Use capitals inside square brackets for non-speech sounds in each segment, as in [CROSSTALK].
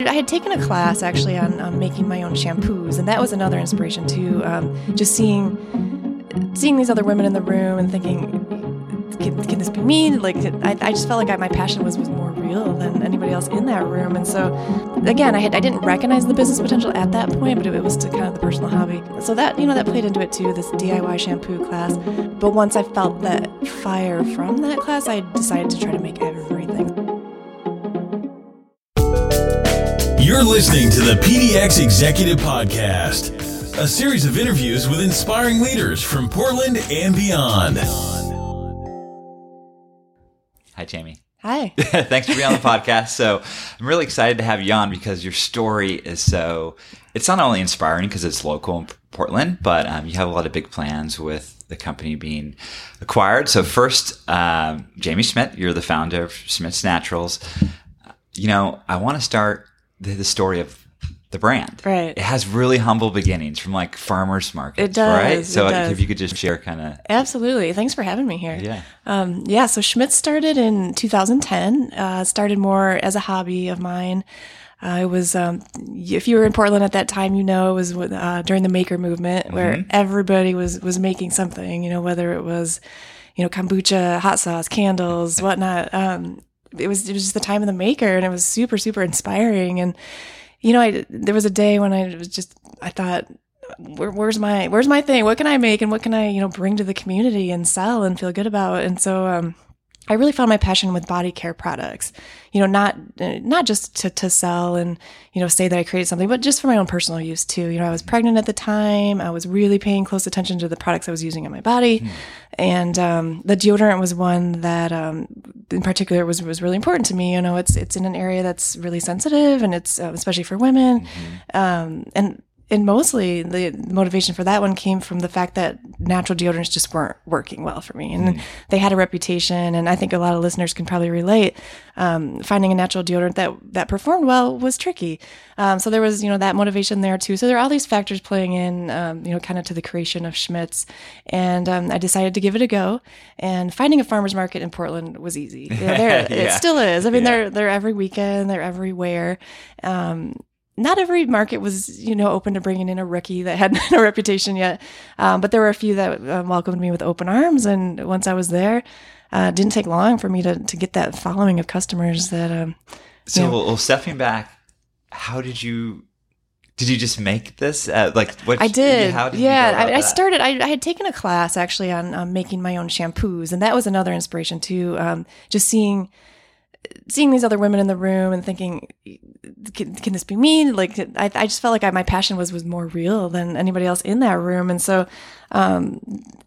I had taken a class actually on, on making my own shampoos, and that was another inspiration too. Um, just seeing seeing these other women in the room and thinking, can, can this be me? Like, I, I just felt like I, my passion was was more real than anybody else in that room. And so, again, I had I didn't recognize the business potential at that point, but it, it was kind of the personal hobby. So that you know that played into it too. This DIY shampoo class. But once I felt that fire from that class, I decided to try to make everything. You're listening to the PDX Executive Podcast, a series of interviews with inspiring leaders from Portland and beyond. Hi, Jamie. Hi. [LAUGHS] Thanks for being on the podcast. So I'm really excited to have you on because your story is so, it's not only inspiring because it's local in Portland, but um, you have a lot of big plans with the company being acquired. So first, um, Jamie Schmidt, you're the founder of Schmidt's Naturals. You know, I want to start the, the story of the brand. Right. It has really humble beginnings from like farmers markets. It does, Right. So does. if you could just share kind of, Absolutely. Thanks for having me here. yeah. Um, yeah, so Schmidt started in 2010. Uh, started more as a hobby of mine. Uh, it was, um, if you were in Portland at that time, you know, it was uh, during the maker movement where everybody was was making something. You know, whether it was, you know, kombucha, hot sauce, candles, [LAUGHS] whatnot. Um, it was it was just the time of the maker, and it was super super inspiring. And you know, I there was a day when I was just I thought where, where's my where's my thing? What can i make? And what can i you know bring to the community and sell and feel good about? And so um I really found my passion with body care products, you know, not not just to, to sell and you know say that I created something, but just for my own personal use too. You know, I was pregnant at the time. I was really paying close attention to the products I was using on my body, and um, the deodorant was one that, um, in particular, was was really important to me. You know, it's it's in an area that's really sensitive, and it's uh, especially for women, um, and and mostly the motivation for that one came from the fact that natural deodorants just weren't working well for me. And they had a reputation and i think a lot of listeners can probably relate. Um, finding a natural deodorant that that performed well was tricky. Um, so there was you know that motivation there too. So there are all these factors playing in um, you know kind of to the creation of Schmidt's. And um, i decided to give it a go. And finding a farmers market in portland was easy. You know, there- [LAUGHS] Yeah. it still is. I mean Yeah. they're they're every weekend they're everywhere. Um, not every market was, you know, open to bringing in a rookie that had no reputation yet. Um, but there were a few that um, welcomed me with open arms. And once I was there, uh, it didn't take long for me to, to get that following of customers that, um, So, Yeah. well, stepping back, how did you? Did you just make this? Uh, like what? I did. How did you yeah, I, I started. I, I had taken a class actually on um, making my own shampoos, and that was another inspiration too. Um, just seeing seeing these other women in the room and thinking, can, can this be me? Like, I, I just felt like I, my passion was was more real than anybody else in that room, and so um,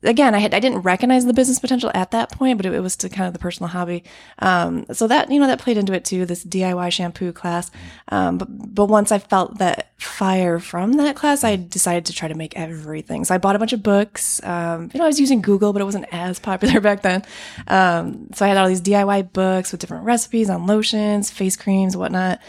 again, I had I didn't recognize the business potential at that point, but it, it was to kind of the personal hobby. Um, so that you know that played into it too. This DIY shampoo class, um, but but once I felt that fire from that class, I decided to try to make everything. So I bought a bunch of books. Um, you know, I was using Google, but it wasn't as [LAUGHS] popular back then. Um, so I had all these DIY books with different recipes on lotions, face creams, whatnot.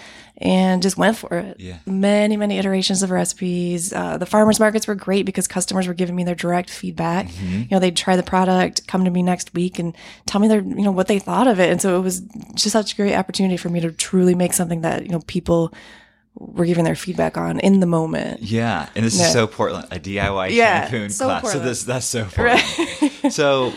And just went for it. Yeah. Many, many iterations of recipes. Uh, the farmers markets were great because customers were giving me their direct feedback. Mm-hmm. You know, they'd try the product, come to me next week, and tell me their, you know, what they thought of it. And so it was just such a great opportunity for me to truly make something that you know people were giving their feedback on in the moment. Yeah, and this Yeah. is so Portland, a DIY Yeah, shampoo so class. So this that's so Portland. [LAUGHS] so,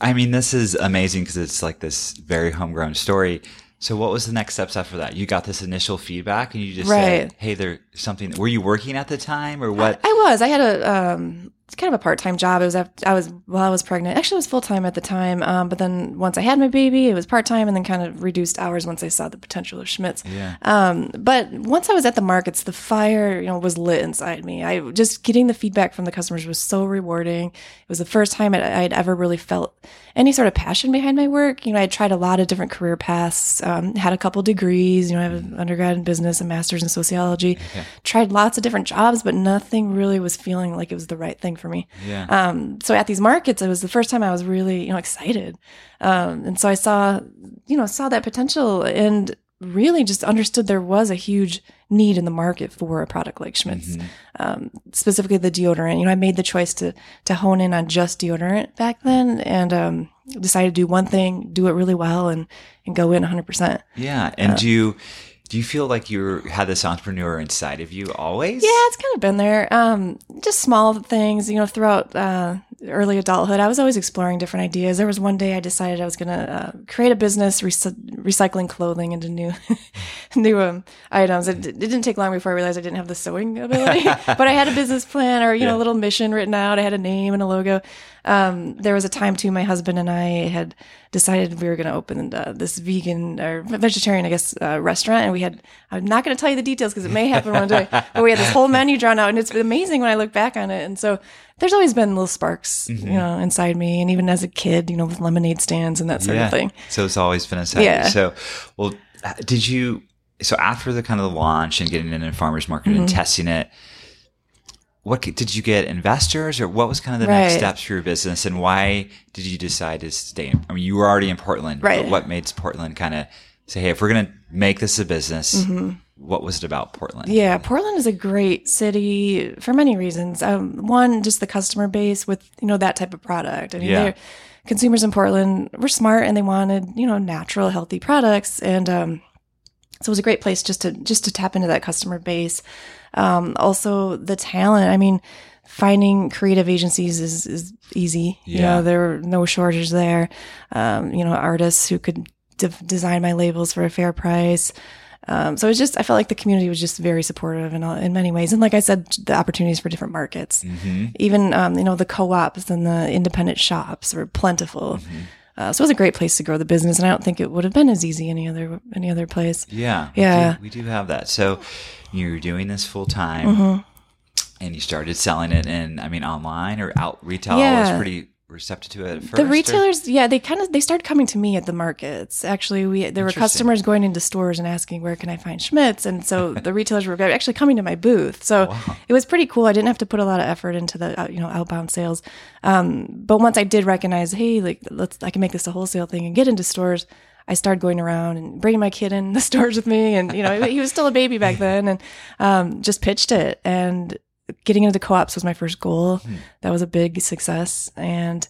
I mean, this is amazing because it's like this very homegrown story. So, what was the next steps after that? You got this initial feedback, and you just said, Right. "Hey, there's something." Were you working at the time, or what? I was. I had a um, it's kind of a part time job. It was after, I was while I was pregnant. Actually, it was full time at the time. Um, but then once I had my baby, it was part time, and then kind of reduced hours once I saw the potential of Schmidt's. Yeah. Um, but once I was at the markets, the fire, you know, was lit inside me. I just getting the feedback from the customers was so rewarding. It was the first time I had ever really felt any sort of passion behind my work. You know, I tried a lot of different career paths, um, had a couple degrees. You know, I have an undergrad in business and master's in sociology. Tried lots of different jobs, but nothing really was feeling like it was the right thing for me. Yeah. Um, so at these markets, it was the first time I was really, you know, excited. Um, and so I saw, you know, saw that potential and really just understood there was a huge need in the market for a product like Schmidt's, um, specifically the deodorant. You know, I made the choice to to hone in on just deodorant back then, and um, decided to do one thing, do it really well, and and go in 100. percent Yeah, and do you Do you feel like you had this entrepreneur inside of you always? Yeah, it's kind of been there. Um, just small things, you know, throughout uh, early adulthood. I was always exploring different ideas. There was one day I decided I was going to uh, create a business recycling clothing into new [LAUGHS] new um, items. It, it, didn't take long before I realized I didn't have the sewing ability, [LAUGHS] but I had a business plan or you yeah. know a little mission written out. I had a name and a logo. Um, there was a time too. My husband and I had decided we were going to open uh, this vegan or vegetarian, I guess, uh, restaurant, and we had. I'm not going to tell you the details because it may happen one day. [LAUGHS] But we had this whole menu drawn out, and it's amazing when I look back on it. And so there's always been little sparks, mm-hmm. you know, inside me, and even as a kid, you know, with lemonade stands and that sort yeah. of thing. So it's always been inside. Yeah. So, well, did you? So after the kind of the launch and getting it in farmers market mm-hmm. and testing it, what did you get investors or what was kind of the right. next steps for your business and why did you decide to stay? In, I mean, you were already in Portland, right? But what made Portland kind of say, hey, if we're going to make this a business, mm-hmm. what was it about Portland? Yeah, Portland is a great city for many reasons. Um, one, just the customer base with you know that type of product. I mean, yeah. consumers in Portland were smart and they wanted you know natural, healthy products, and um, so it was a great place just to just to tap into that customer base. Um, also the talent. I mean, finding creative agencies is, is easy. Yeah. You know, there were no shortages there. Um, you know, artists who could de- design my labels for a fair price. Um, so it's just, I felt like the community was just very supportive in, all, in many ways. And like I said, the opportunities for different markets, mm-hmm. even, um, you know, the co-ops and the independent shops were plentiful. Mm-hmm. Uh, so it was a great place to grow the business, and I don't think it would have been as easy any other any other place. Yeah, yeah, we do, we do have that. So you're doing this full time, mm-hmm. and you started selling it in, I mean, online or out retail yeah. was pretty receptive to it the retailers or? yeah they kind of they started coming to me at the markets. Actually we there were customers going into stores and asking where can i find schmidt's and so [LAUGHS] the retailers were actually coming to my booth. So wow. it was pretty cool. I didn't have to put a lot of effort into the uh, you know outbound sales. Um, but once i did recognize hey like let's i can make this a wholesale thing and get into stores I started going around and bringing my kid in the [LAUGHS] stores with me, and you know he was still a baby back [LAUGHS] then, and um, just pitched it. And getting into the co-ops was my first goal. Hmm. That was a big success. And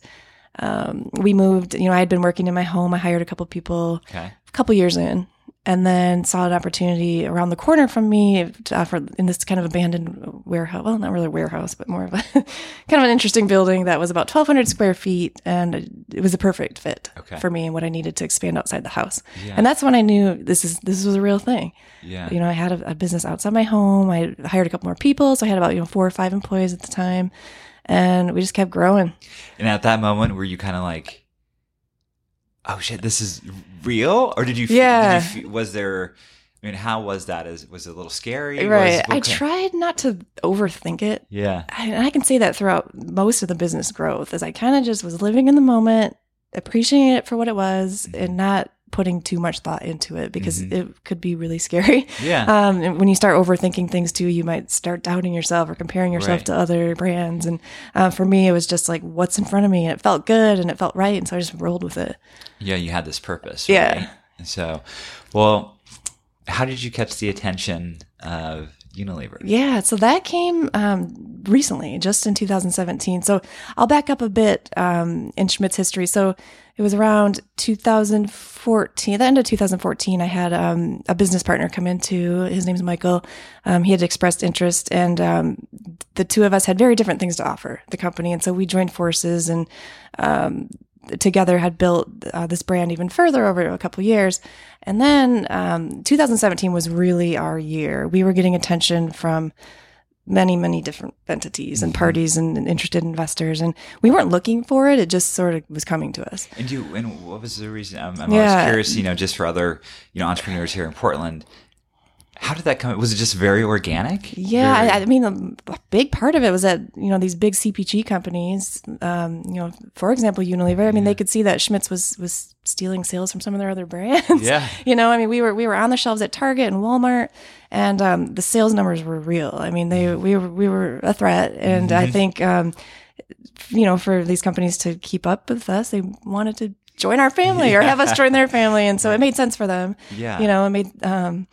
um, we moved, you know, I had been working in my home. I hired a couple people okay. a couple years in and then saw an opportunity around the corner from me to offer in this kind of abandoned warehouse. Well, not really a warehouse, but more of a [LAUGHS] kind of an interesting building that was about 1,200 square feet, and it was a perfect fit okay. for me and what I needed to expand outside the house. Yeah. And that's when I knew this is this was a real thing. Yeah, you know, I had a, a business outside my home. I hired a couple more people, so I had about you know four or five employees at the time, and we just kept growing. And at that moment, were you kind of like? oh shit, this is real? Or did you? Yeah. Did you, was there? I mean, how was that? Is was it a little scary? Right. Was, I tried not to overthink it. Yeah. I, I can say that throughout most of the business growth, as I kind of just was living in the moment, appreciating it for what it was, mm-hmm. and not putting too much thought into it because mm-hmm. it could be really scary. Yeah. [LAUGHS] Um, and when you start overthinking things too, you might start doubting yourself or comparing yourself right. to other brands. And uh, for me, it was just like, what's in front of me? And it felt good and it felt right. And so I just rolled with it. Yeah, you had this purpose. Right? Yeah. And so, well, how did you catch the attention of Unilever? Yeah, so that came um, recently, just in 2017. So I'll back up a bit um, in Schmidt's history. So it was around 2014, at the end of 2014, I had um, a business partner come into. His name's Michael. Um, he had expressed interest, and um, the two of us had very different things to offer the company. And so we joined forces and um, together had built uh, this brand even further over a couple years. And then um, 2017 was really our year. We were getting attention from many, many different entities and mm-hmm. parties and, and, interested investors, and we weren't looking for it. It just sort of was coming to us. And you, and what was the reason? I'm, I'm yeah. always curious, you know, just for other, you know, entrepreneurs here in Portland how did that come? Was it just very organic? Yeah, very... I, I, mean, a, a, big part of it was that you know these big CPG companies, um, you know, for example, Unilever. I mean, yeah. they could see that Schmidt's was was stealing sales from some of their other brands. Yeah, [LAUGHS] you know, I mean, we were we were on the shelves at Target and Walmart, and um, the sales numbers were real. I mean, they mm-hmm. we were we were a threat, and mm-hmm. I think um, you know for these companies to keep up with us, they wanted to join our family [LAUGHS] yeah. or have us join their family, and so it made sense for them. Yeah, you know, it made. Um,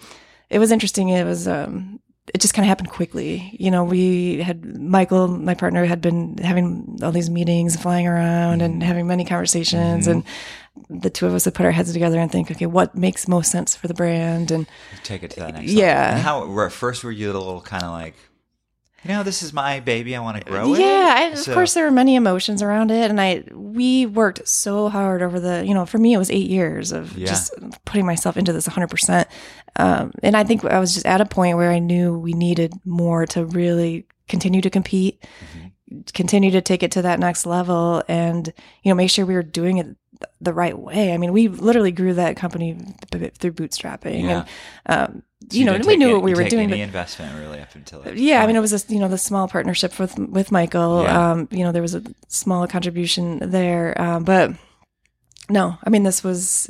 it was interesting. It was um, it just kind of happened quickly. You know, we had Michael, my partner, had been having all these meetings, flying around, and having many conversations, and the two of us would put our heads together and think, okay, what makes most sense for the brand, and Take it to that next Yeah. level. And how at first were you a little kind of like, you know, this is my baby. I want to grow it. Yeah, I, of course there were many emotions around it, and I we worked so hard over the you know for me it was eight years of Yeah. just putting myself into this 100. percent um, And I think I was just at a point where I knew we needed more to really continue to compete, Mm-hmm. continue to take it to that next level, and you know make sure we were doing it the right way. I mean, we literally grew that company through bootstrapping, Yeah. and um, So you know we knew any- what we were doing. Any but- investment really up until that yeah, I mean, it was a you know the small partnership with with Michael. Yeah. Um, you know, there was a small contribution there, um, but no, I mean, this was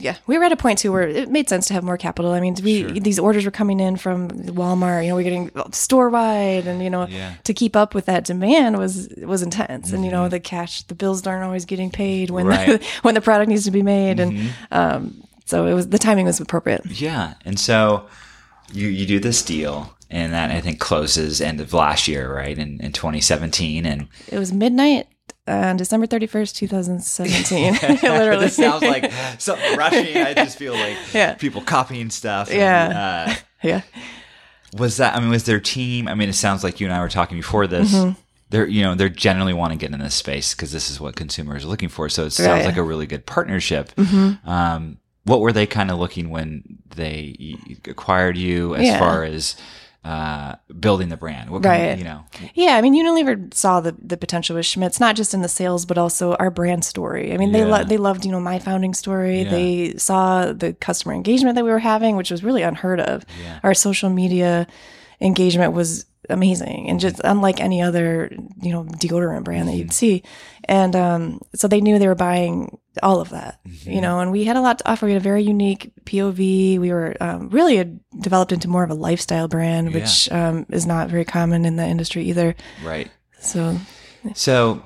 yeah, we were at a point too where it made sense to have more capital. I mean, we Sure. these orders were coming in from Walmart. You know, we're getting store wide, and you know, Yeah. to keep up with that demand was was intense. And you know, the cash, the bills aren't always getting paid when Mm-hmm. Right. the, [LAUGHS] when the product needs to be made, and Mhm. um, so it was the timing was appropriate. Yeah, and so you you do this deal, and that I think closes end of last year, right? In in 2017, and It was midnight on December first, two thousand seventeen. [LAUGHS] Literally, [LAUGHS] this sounds like something rushing. I just feel like [LAUGHS] Yeah. people copying stuff. and, Yeah. uh, yeah. was that? I mean, was their team? I mean, it sounds like you and I were talking before this. Mm-hmm. They're you know they're generally want to get in this space because this is what consumers are looking for. So it sounds Right. Mm-hmm. like a really good partnership. Um, what were they kind of looking when they acquired you as Yeah. far as uh, building the brand? What kind of- Right. you know, Yeah, I mean, Unilever saw the, the potential with Schmidt's, not just in the sales, but also our brand story. I mean, they Yeah. lo- they loved you know my founding story. Yeah. They saw the customer engagement that we were having, which was really unheard of. Yeah. Our social media engagement was amazing and just unlike any other you know deodorant brand that Mm-hmm. you'd see. And um, so they knew they were buying all of that, Mm-hmm. you know. And we had a lot to offer. We had a very unique POV. We were um, really had developed into more of a lifestyle brand, which um, is not very common in the industry either. right? So So,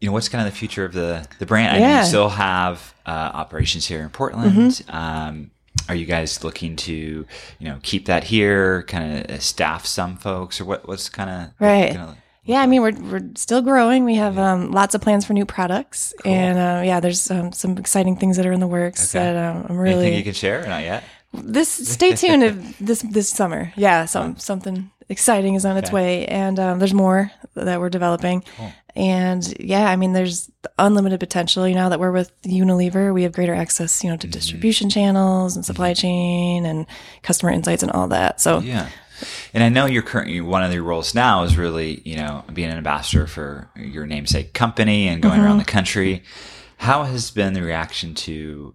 you know, what's kind of the future of the the brand? I know Yeah. you still have uh, operations here in Portland. Mm-hmm. Um, are you guys looking to, you know, keep that here? Kind of staff some folks, or what? What's kind of Right. Yeah, I mean we're we're still growing. We have um, lots of plans for new products, and uh, yeah, there's um, some exciting things that are in the works Okay. that um, I'm Anything really you can share? Or not yet. this. Stay tuned if [LAUGHS] this this summer. Yeah, some something exciting is on its Okay. way, and um, there's more that we're developing. Cool. And yeah, I mean, there's unlimited potential. You know, now that we're with Unilever, we have greater access, you know, to Mm-hmm. distribution channels and supply chain and customer insights and all that. So Yeah. And I know you're currently one of your roles now is really, you know, being an ambassador for your namesake company and going around the mm-hmm. country. How has been the reaction to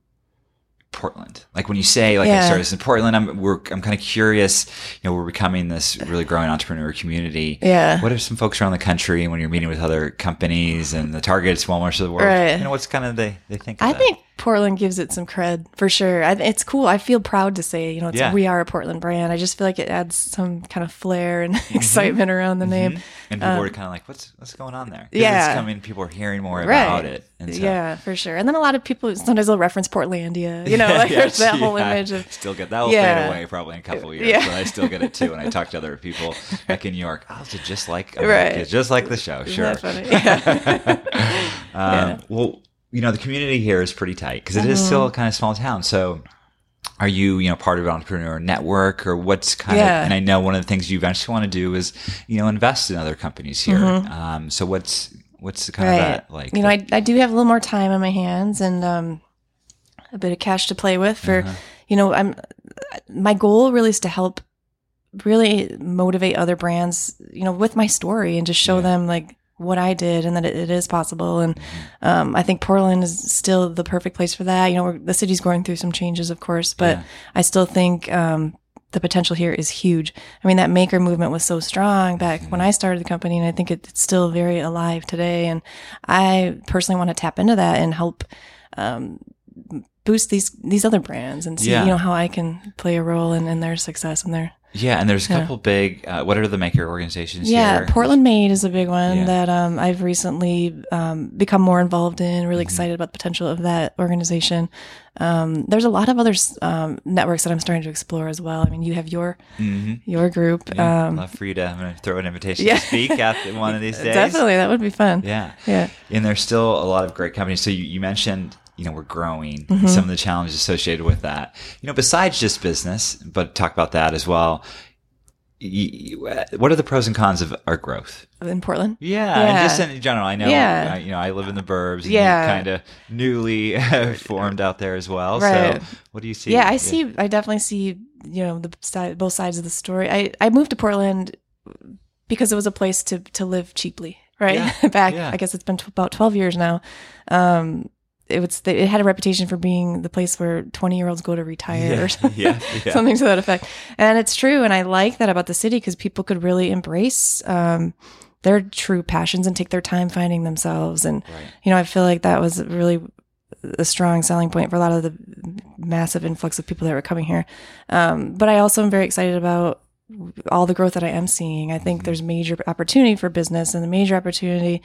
Portland? Like when you say, like I started this in Portland, I'm we're I'm kind of curious. You know, we're becoming this really growing entrepreneur community. Yeah. What are some folks around the country when you're meeting with other companies and the Targets, Walmart's of the world? Right. You know, what's kind of they they think? Of I that? think Portland gives it some cred for sure. I, it's cool. I feel proud to say, you know, it's, Yeah. we are a Portland brand. I just feel like it adds some kind of flair and [LAUGHS] Mm-hmm. excitement around the name. and people are kind of like, what's what's going on there? Um, yeah. it's coming. People are hearing more Right. about it. And so, Yeah, for sure. And then a lot of people sometimes they'll reference Portlandia. You know, [LAUGHS] like there's that whole image of still get that will Yeah. fade away probably in a couple of years, Yeah. but I still get it too. When I talk to other [LAUGHS] people back in New York, oh, is it just like Right. America? It's just like the show? Sure. Yeah. Um, Well, you know, the community here is pretty tight because it is Mm-hmm. still a kind of small town. So, are you, you know, part of an entrepreneur network or what's kind Yeah. of? And I know one of the things you eventually want to do is, you know, invest in other companies here. Um, so what's what's kind of Mm-hmm. that like? you know, I, I do have a little more time on my hands and um, a bit of cash to play with for, Uh-huh. you know, I'm, my goal really is to help really motivate other brands, you know, with my story and just show Yeah. them like what I did and that it, it is possible. And um, I think Portland is still the perfect place for that. You know, we're, the city's going through some changes, of course, but Yeah. I still think um, the potential here is huge. I mean, that maker movement was so strong back when I started the company, and I think it, it's still very alive today. And I personally want to tap into that and help um, boost these these other brands and see, Yeah. you know, how I can play a role in, in their success and their Yeah, and there's a couple big. Uh, what are the maker organizations? Yeah, here? Portland Made is a big one Yeah. that um, I've recently um, become more involved in. Mm-hmm. Really excited about the potential of that organization. Um, there's a lot of other um, networks that I'm starting to explore as well. I mean, you have your your group. Mm-hmm. Yeah, um, love for you to. I'm going to throw an invitation yeah. to speak at one of these [LAUGHS] days. definitely, that would be fun. Yeah. Yeah. And there's still a lot of great companies. So you, you mentioned, you know, we're growing, Mm-hmm. some of the challenges associated with that. You know, besides just business, but talk about that as well. Y- y- What are the pros and cons of our growth? In Portland. Yeah, Yeah. and just in general, I know, Yeah. I, you know, I live in the burbs. Yeah. kind of newly [LAUGHS] formed out there as well. Right. So, what do you see? Yeah, I see. I definitely see. You know, the side, both sides of the story. I I moved to Portland because it was a place to to live cheaply. Right Yeah, [LAUGHS] back. I guess it's been t- about twelve years now. Um, it was it had a reputation for being the place where twenty year olds go to retire Yeah, or [LAUGHS] something, yeah, yeah. [LAUGHS] something to that effect. And it's true, and I like that about the city because people could really embrace. Um, their true passions and take their time finding themselves and Right. you know i feel like that was really a strong selling point for a lot of the massive influx of people that were coming here. Um, but I also am very excited about all the growth that I am seeing. I think there's major opportunity for business and a major opportunity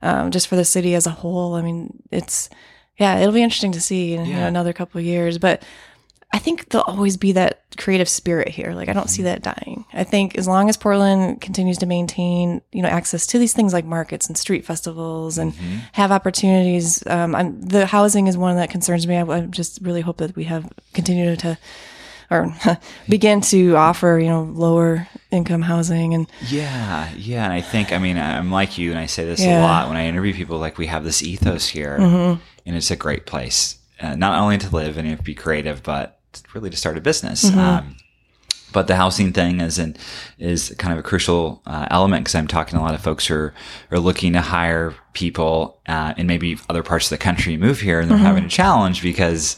um, just for the city as a whole. I mean, it's yeah, it'll be interesting to see in you know, another couple of years, but. I think there'll always be that creative spirit here. Like I don't see that dying. I think as long as Portland continues to maintain, you know, access to these things like markets and street festivals and have opportunities, um, I'm, the housing is one that concerns me. I, I just really hope that we have continue to, or [LAUGHS] begin to offer, you know, lower income housing and Yeah, yeah, and I think I mean I'm like you, and I say this a lot when I interview people. Like we have this ethos here, Mm-hmm. And it's a great place, uh, not only to live and be creative, but really to start a business. Mm-hmm. Um, but the housing thing is an, is kind of a crucial uh, element because I'm talking to a lot of folks who are, are looking to hire people uh, in maybe other parts of the country move here, and they're Mm-hmm. having a challenge because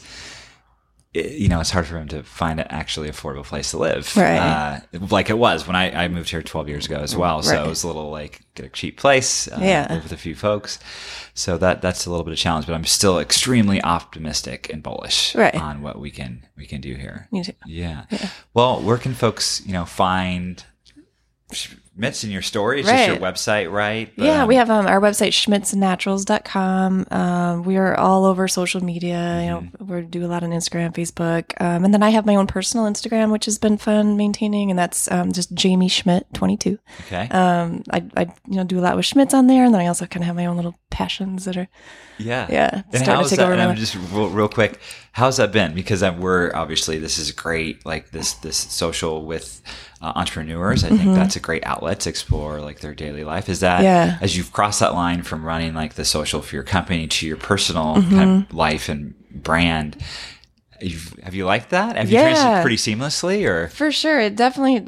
it- you know, it's hard for him to find an actually affordable place to live. Right. Uh, like it was when I, I moved here 12 years ago as well. So Right. it was a little like get a cheap place, uh, Yeah. live with a few folks. So that that's a little bit of challenge, but I'm still extremely optimistic and bullish Right. on what we can we can do here. Too. Yeah. Well, where can folks, you know, find Mitz in your story? It's just your website, right? But, yeah, um, we have um, our website schmidtsnaturals.com. Um, we are all over social media. You know, Mm-hmm. we do a lot on Instagram, Facebook, um, and then I have my own personal Instagram, which has been fun maintaining, and that's um, just Jamie Schmidt twenty two. Okay. Um, I, I you know do a lot with Schmidt's on there, and then I also kind of have my own little passions that are Yeah. Yeah, And how's take that? over And I'm just real, real quick. How's that been? Because I'm, we're obviously this is great. Like this this social with uh, entrepreneurs. I think that's a great outlet to explore like their daily life. Is that. Yeah. as you've crossed that line from running like the social for your company to your personal Mm-hmm. kind of life and brand? You've, have you liked that? Have you Yeah. transitioned pretty seamlessly, or For sure. It definitely,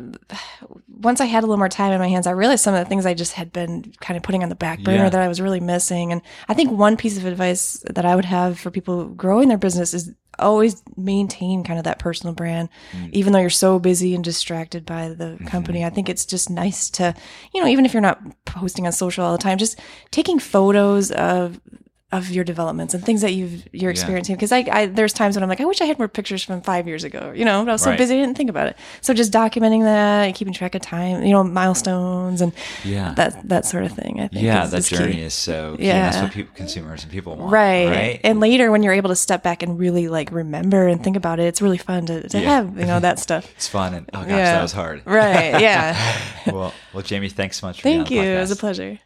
once I had a little more time in my hands, I realized some of the things I just had been kind of putting on the back burner Yeah. that I was really missing. And I think one piece of advice that I would have for people growing their business is always maintain kind of that personal brand, mm. even though you're so busy and distracted by the mm-hmm. company. I think it's just nice to, you know, even if you're not posting on social all the time, just taking photos of of your developments and things that you've you're experiencing because I, I there's times when I'm like I wish I had more pictures from five years ago you know but I was so busy I didn't think about it so just documenting that and keeping track of time you know milestones and Yeah. that that sort of thing I think yeah, is, that is key. journey is so key. and that's what people, consumers and people want, right. Right. and later when you're able to step back and really like remember and think about it it's really fun to, to Yeah. have you know that stuff [LAUGHS] it's fun and oh gosh, Yeah. that was hard. right yeah [LAUGHS] well, well, Jamie, thanks so much. For being on thank you it was a pleasure